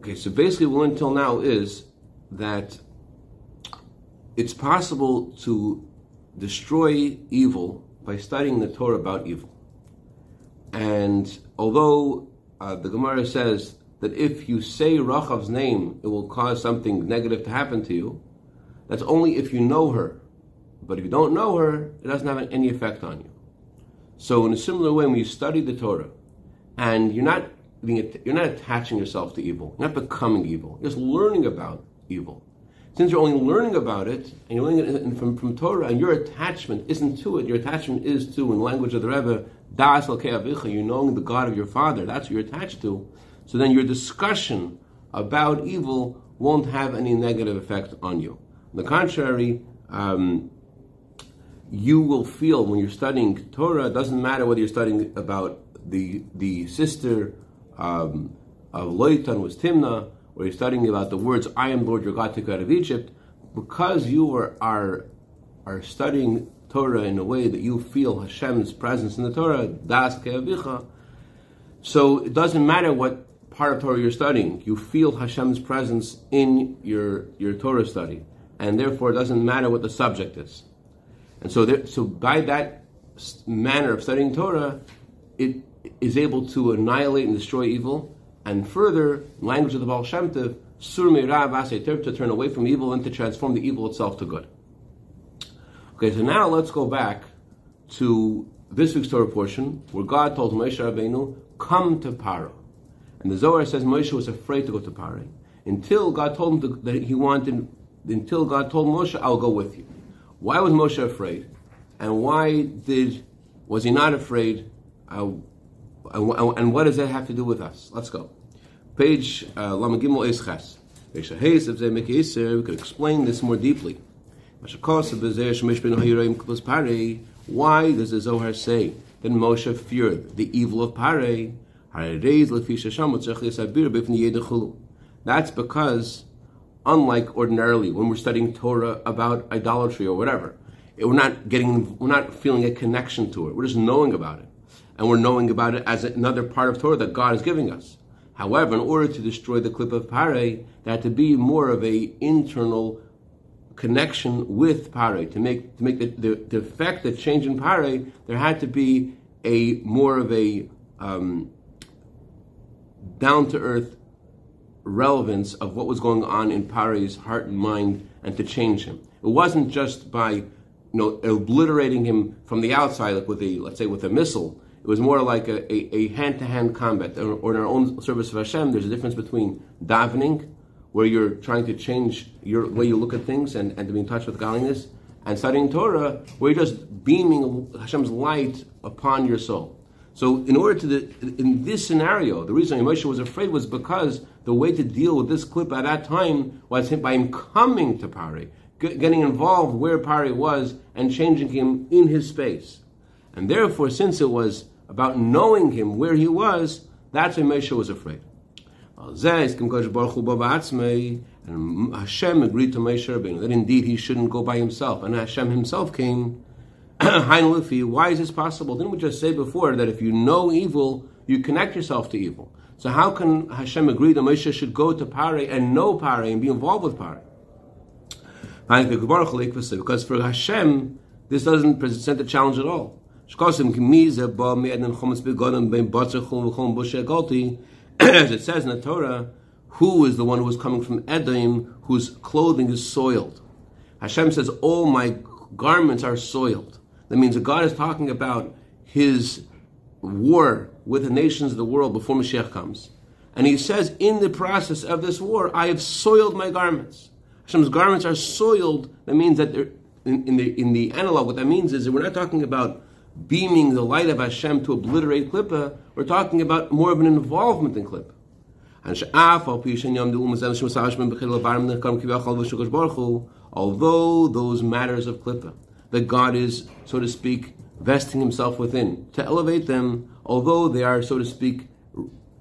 Okay, so basically, what we learned until now is that it's possible to destroy evil by studying the Torah about evil. And although uh, the Gemara says that if you say Rachav's name, it will cause something negative to happen to you, that's only if you know her. But if you don't know her, it doesn't have any effect on you. So, in a similar way, when you study the Torah and you're not being, you're not attaching yourself to evil, you're not becoming evil, you're just learning about evil. Since you're only learning about it and you're learning it from, from Torah, and your attachment isn't to it, your attachment is to, in the language of the Rebbe, Das you're knowing the God of your father, that's what you're attached to. So then your discussion about evil won't have any negative effect on you. On the contrary, um, you will feel when you're studying Torah, it doesn't matter whether you're studying about the the sister um, of Loitan was Timna, where you're studying about the words, I am Lord your God, took you out of Egypt, because you are, are, are studying Torah in a way that you feel Hashem's presence in the Torah, Das Ke'avicha, so it doesn't matter what part of Torah you're studying, you feel Hashem's presence in your, your Torah study, and therefore it doesn't matter what the subject is. And so, there, so by that manner of studying Torah, it is able to annihilate and destroy evil, and further, language of the Baal Shem Tov, sur to turn away from evil and to transform the evil itself to good. Okay, so now let's go back to this week's Torah portion, where God told Moshe Rabbeinu, "Come to Paro," and the Zohar says Moshe was afraid to go to Paro until God told him to, that he wanted. Until God told Moshe, "I'll go with you." Why was Moshe afraid, and why did was he not afraid? And what does that have to do with us? Let's go. Page uh, Lamagimel Eisches. We could explain this more deeply. Why does the Zohar say that Moshe feared the evil of Pare? That's because, unlike ordinarily when we're studying Torah about idolatry or whatever, we're not getting, we're not feeling a connection to it. We're just knowing about it and we're knowing about it as another part of Torah that God is giving us. However, in order to destroy the clip of Pare, there had to be more of a internal connection with Pare. To make to make the, the, the effect, the change in Pare, there had to be a more of a um, down to earth relevance of what was going on in Pare's heart and mind, and to change him. It wasn't just by you know obliterating him from the outside, like with a let's say with a missile it was more like a, a, hand-to-hand combat. Or, or, in our own service of Hashem, there's a difference between davening, where you're trying to change your way you look at things and, and to be in touch with godliness, and studying Torah, where you're just beaming Hashem's light upon your soul. So, in order to, the, in this scenario, the reason Moshe was afraid was because the way to deal with this clip at that time was by him coming to Pari, getting involved where Pari was, and changing him in his space. And therefore, since it was about knowing him where he was, that's why Moshe was afraid. And Hashem agreed to Moshe Rabbeinu that indeed he shouldn't go by himself, and Hashem himself came. Why is this possible? Didn't we just say before that if you know evil, you connect yourself to evil? So how can Hashem agree that Moshe should go to Pare and know Pare and be involved with Pare? Because for Hashem, this doesn't present a challenge at all. As it says in the Torah, who is the one who is coming from Edom, whose clothing is soiled? Hashem says, all my garments are soiled. That means that God is talking about his war with the nations of the world before Mashiach comes. And he says, in the process of this war, I have soiled my garments. Hashem's garments are soiled. That means that in, in, the, in the analog, what that means is that we're not talking about beaming the light of Hashem to obliterate Klippa, we're talking about more of an involvement in Klippa. Although those matters of Klippa, that God is, so to speak, vesting himself within, to elevate them, although they are, so to speak,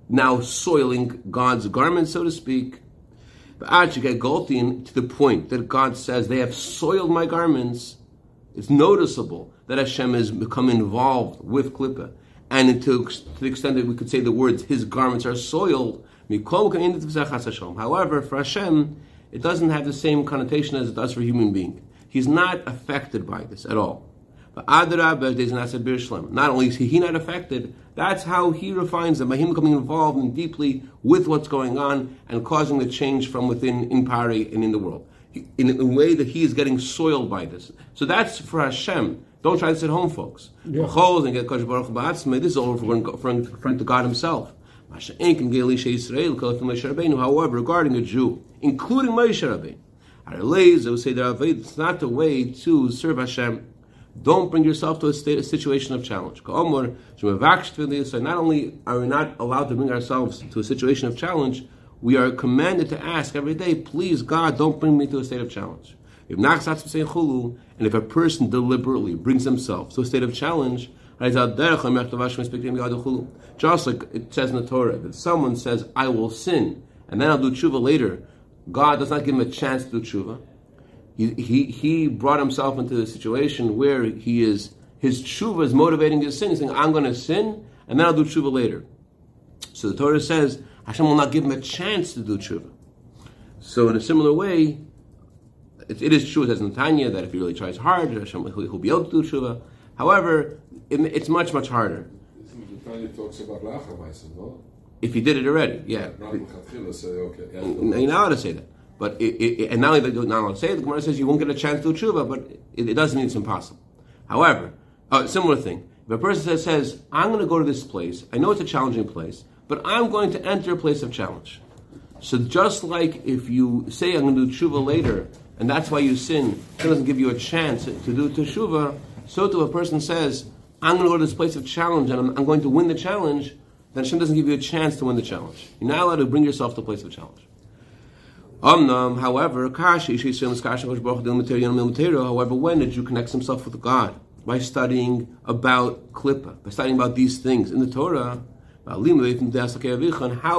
now soiling God's garments, so to speak, to the point that God says, they have soiled my garments, it's noticeable that Hashem has become involved with Klippa. And to, to the extent that we could say the words, his garments are soiled, However, for Hashem, it doesn't have the same connotation as it does for human being. He's not affected by this at all. But Not only is he not affected, that's how he refines them by him becoming involved and deeply with what's going on and causing the change from within in Pari and in the world. In a way that he is getting soiled by this. So that's for Hashem. Don't try this at home, folks. Yeah. This is all referring to God Himself. However, regarding a Jew, including Moshe Rabbeinu, Arleis, I would say that it's not the way to serve Hashem don't bring yourself to a, state, a situation of challenge. So not only are we not allowed to bring ourselves to a situation of challenge, we are commanded to ask every day, please God, don't bring me to a state of challenge. And if a person deliberately brings himself to a state of challenge, just like it says in the Torah, that someone says, I will sin, and then I'll do tshuva later, God does not give him a chance to do tshuva he, he, he brought himself into a situation where he is his tshuva is motivating his sin. He's saying, I'm going to sin, and then I'll do tshuva later. So the Torah says Hashem will not give him a chance to do tshuva. So in a similar way, it, it is true, it says in that if he really tries hard, Hashem he'll, he'll be able to do tshuva. However, it, it's much, much harder. Talks about no? If he did it already, yeah. Not okay. You're not allowed to say that. But it, it, and not only that, not allowed to say, the Gemara says you won't get a chance to do tshuva, but it, it doesn't mean it's impossible. However, uh, similar thing. If a person says, says, I'm going to go to this place, I know it's a challenging place, but I'm going to enter a place of challenge. So just like if you say, I'm going to do tshuva later, and that's why you sin, it doesn't give you a chance to do tshuva, so too a person says, I'm going to go to this place of challenge and I'm, I'm going to win the challenge, then Hashem doesn't give you a chance to win the challenge. You're not allowed to bring yourself to a place of challenge. Omnam, however, however, when did you connect himself with God? By studying about Klippa, by studying about these things in the Torah. How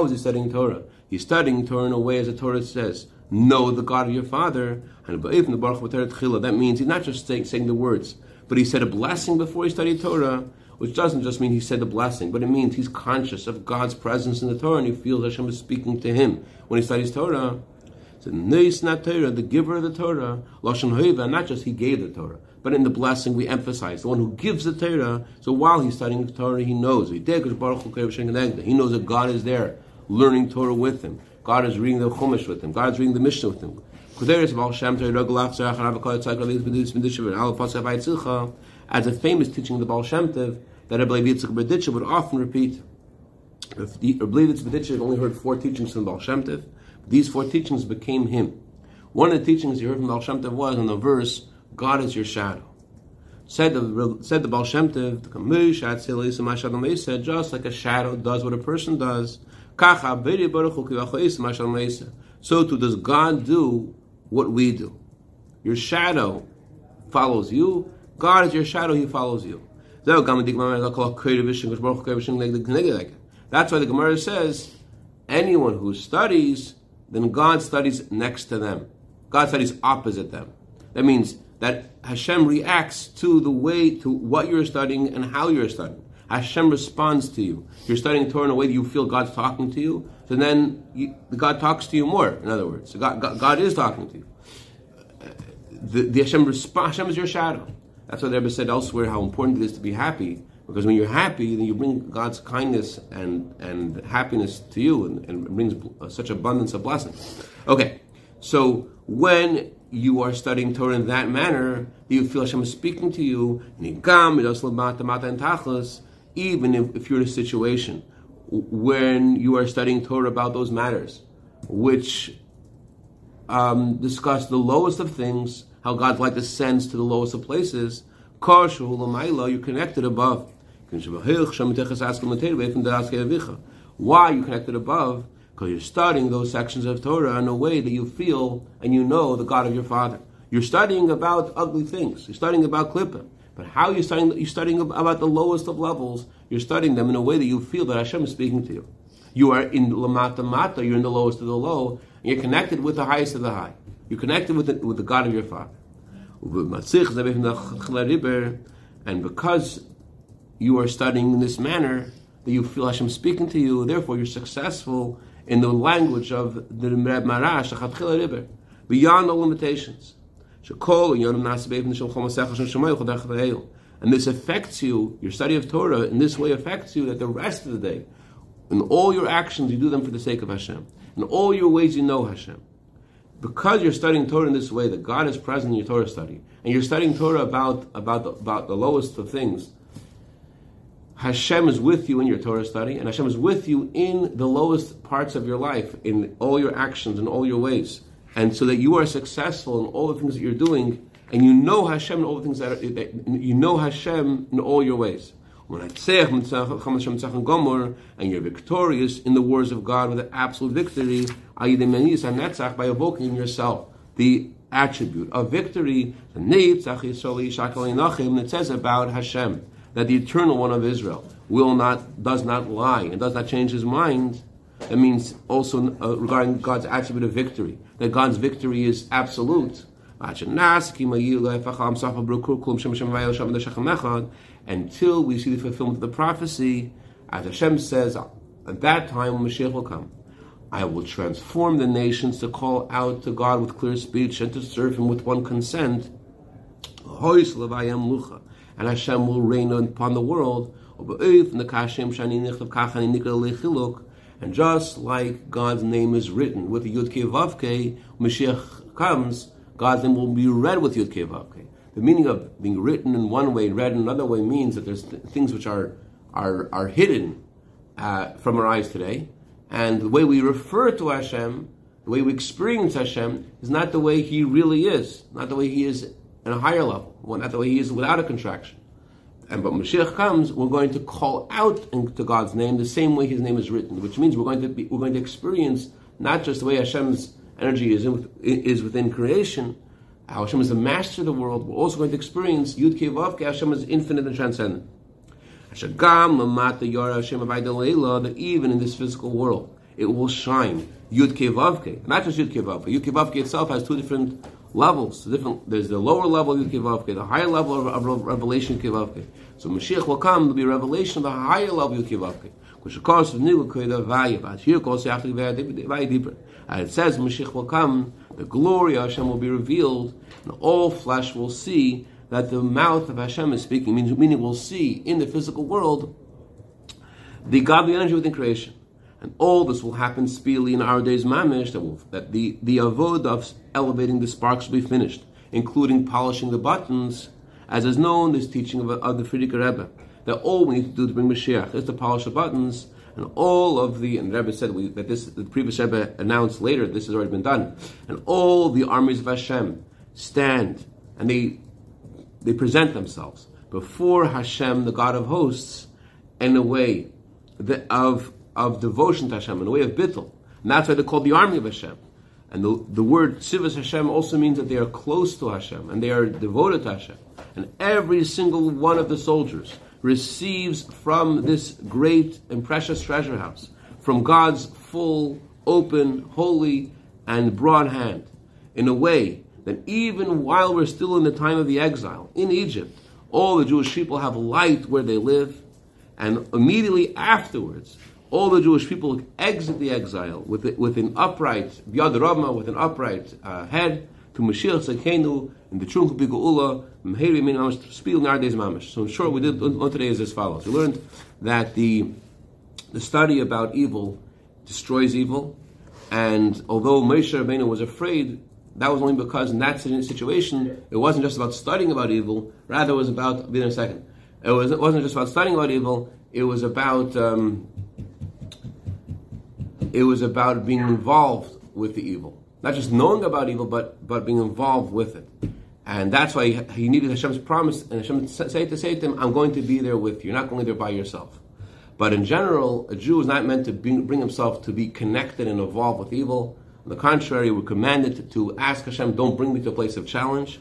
is he studying Torah? He's studying Torah in a way as the Torah says, know the God of your father. That means he's not just saying, saying the words, but he said a blessing before he studied Torah, which doesn't just mean he said the blessing, but it means he's conscious of God's presence in the Torah and he feels Hashem is speaking to him when he studies Torah. Neis not Torah, the giver of the Torah, Lashon Hoiva, not just he gave the Torah, but in the blessing we emphasize the one who gives the Torah. So while he's studying the Torah, he knows he knows that God is there, learning Torah with him. God is reading the Chumash with him. God is reading the Mishnah with him. As a famous teaching of the Baal Shem Tov that Rabbi Yitzchak Berditcher would often repeat. Rabbi Yitzchak Berditcher only heard four teachings from Baal Shem Tov. These four teachings became him. One of the teachings he heard from Baal Shem Tov was in the verse, God is your shadow. Said the, said the Baal Shem Tov, just like a shadow does what a person does, so too does God do what we do. Your shadow follows you. God is your shadow, He follows you. That's why the Gemara says, anyone who studies then God studies next to them. God studies opposite them. That means that Hashem reacts to the way, to what you're studying and how you're studying. Hashem responds to you. You're studying Torah in a way that you feel God's talking to you, so then you, God talks to you more, in other words. God, God, God, is talking to you. Uh, the, the Hashem, Hashem is your shadow. That's why the Rebbe said elsewhere how important it is to be happy because when you're happy, then you bring God's kindness and, and happiness to you and, and brings such abundance of blessings. Okay, so when you are studying Torah in that manner, you feel Hashem is speaking to you, even if, if you're in a situation when you are studying Torah about those matters, which um, discuss the lowest of things, how God's light descends to the lowest of places, you're connected above. Why you connected above? Because you're studying those sections of Torah in a way that you feel and you know the God of your father. You're studying about ugly things. You're studying about klippah. But how you're studying, you're studying about the lowest of levels. You're studying them in a way that you feel that Hashem is speaking to you. You are in lamata mata. You're in the lowest of the low. And you're connected with the highest of the high. You're connected with the, with the God of your father. And because you are studying in this manner, that you feel Hashem speaking to you, therefore you're successful in the language of the Maharash, beyond all limitations. And this affects you, your study of Torah in this way affects you that the rest of the day, in all your actions, you do them for the sake of Hashem. In all your ways, you know Hashem. Because you're studying Torah in this way, that God is present in your Torah study, and you're studying Torah about, about, the, about the lowest of things, Hashem is with you in your Torah study, and Hashem is with you in the lowest parts of your life, in all your actions, in all your ways. And so that you are successful in all the things that you're doing, and you know Hashem in all the things that, are, that you know Hashem in all your ways. And you're victorious in the words of God with an absolute victory by evoking in yourself the attribute of victory. It says about Hashem that the eternal one of Israel will not, does not lie and does not change his mind. That means also uh, regarding God's attribute of victory, that God's victory is absolute. Until we see the fulfillment of the prophecy, as Hashem says, at that time Mashiach will come, I will transform the nations to call out to God with clear speech and to serve Him with one consent. And Hashem will reign upon the world. And just like God's name is written with the Yud Kei Mashiach comes, God's name will be read with Yud Kei. The meaning of being written in one way, read in another way, means that there's th- things which are are are hidden uh, from our eyes today, and the way we refer to Hashem, the way we experience Hashem, is not the way He really is, not the way He is in a higher level, not the way he is without a contraction. And but Mashiach comes, we're going to call out to God's name the same way His name is written, which means we're going to be, we're going to experience not just the way Hashem's energy is in, is within creation, how Hashem is the master of the world. We're also going to experience Yud Kei Vav Hashem is infinite and transcendent. That even in this physical world, it will shine Yud Kei Vav Not just Yud Kei Vav Yud Kei Vav itself has two different levels. Different. There's the lower level of Yud the higher level of, of revelation Kivavke. So Mashiach will come. There'll be revelation of the higher level of Kivavke. Which of course is new Vaya. But here also have to be very deeper. And it says Mashiach will come. The glory of Hashem will be revealed, and all flesh will see that the mouth of Hashem is speaking. Meaning, meaning we'll see in the physical world the godly energy within creation. And all this will happen speedily in our days, mamish, that, will, that the, the avod of elevating the sparks will be finished, including polishing the buttons, as is known, this teaching of, of the Frierdiker Rebbe, that all we need to do to bring Mashiach is to polish the buttons, and all of the, and the Rebbe said we, that this, the previous Rebbe announced later, this has already been done, and all the armies of Hashem stand, and they, they present themselves before Hashem, the God of hosts, in a way that of of devotion to Hashem, in a way of bittul. And that's why they're called the army of Hashem. And the, the word Tzivas Hashem also means that they are close to Hashem and they are devoted to Hashem. And every single one of the soldiers receives from this great and precious treasure house, from God's full, open, holy, and broad hand, in a way that even while we're still in the time of the exile in Egypt, all the Jewish people have light where they live, and immediately afterwards, all the Jewish people exit the exile with, with an upright, Biad Rama, with an upright uh, head, to Mashiach Tzidkeinu, in the Trunk Biku'ula, Meheri Min Mamash, Spiel Nardes Mamash. So in short, we did on today is as follows. We learned that the, the study about evil destroys evil, and although Moshe Rabbeinu was afraid, that was only because in that situation, it wasn't just about studying about evil, rather it was about, be a second, it, was, it wasn't just about studying about evil, it was about um, it was about being involved with the evil. Not just knowing about evil, but, but being involved with it. And that's why he needed Hashem's promise, and Hashem say to say to him, I'm going to be there with you. You're not going there by yourself. But in general, a Jew is not meant to bring, bring himself to be connected and involved with evil. On the contrary, we're commanded to, to ask Hashem, don't bring me to a place of challenge.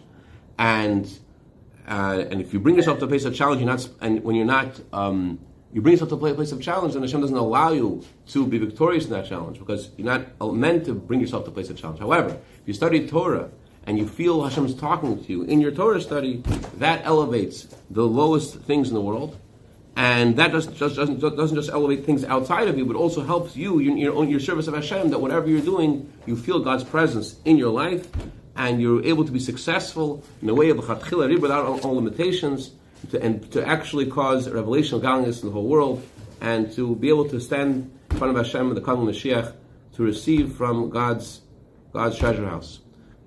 And uh, and if you bring yourself to a place of challenge, you're not, and when you're not um, you bring yourself to a place of challenge, and Hashem doesn't allow you to be victorious in that challenge because you're not meant to bring yourself to a place of challenge. However, if you study Torah and you feel Hashem is talking to you in your Torah study, that elevates the lowest things in the world, And that just, just doesn't, doesn't just elevate things outside of you, but also helps you, your, your own your service of Hashem, that whatever you're doing, you feel God's presence in your life, and you're able to be successful in the way of Chatchila without all, all limitations, to, and to actually cause revelation of godliness in the whole world, and to be able to stand in front of Hashem in the coming Mashiach to receive from God's God's treasure house.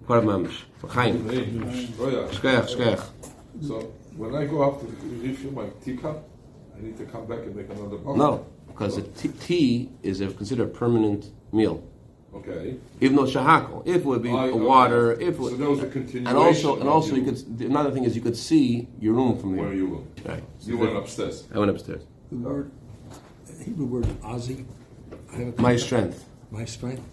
Part of Mamish. L'chaim. Hey, yeah. Shkoyach, shkoyach. So when I go up to refill my teacup, I need to come back and make another bowl. No, because the tea is a, considered a permanent meal. Okay. Even though shehakol, if it would be I- a water, if it So would, there was a continuation. and also and also you you- could another thing is you could see your room from there. Where you were. Right. You went upstairs. I went upstairs. The word, Hebrew word Ozzy. I have a My strength. My strength.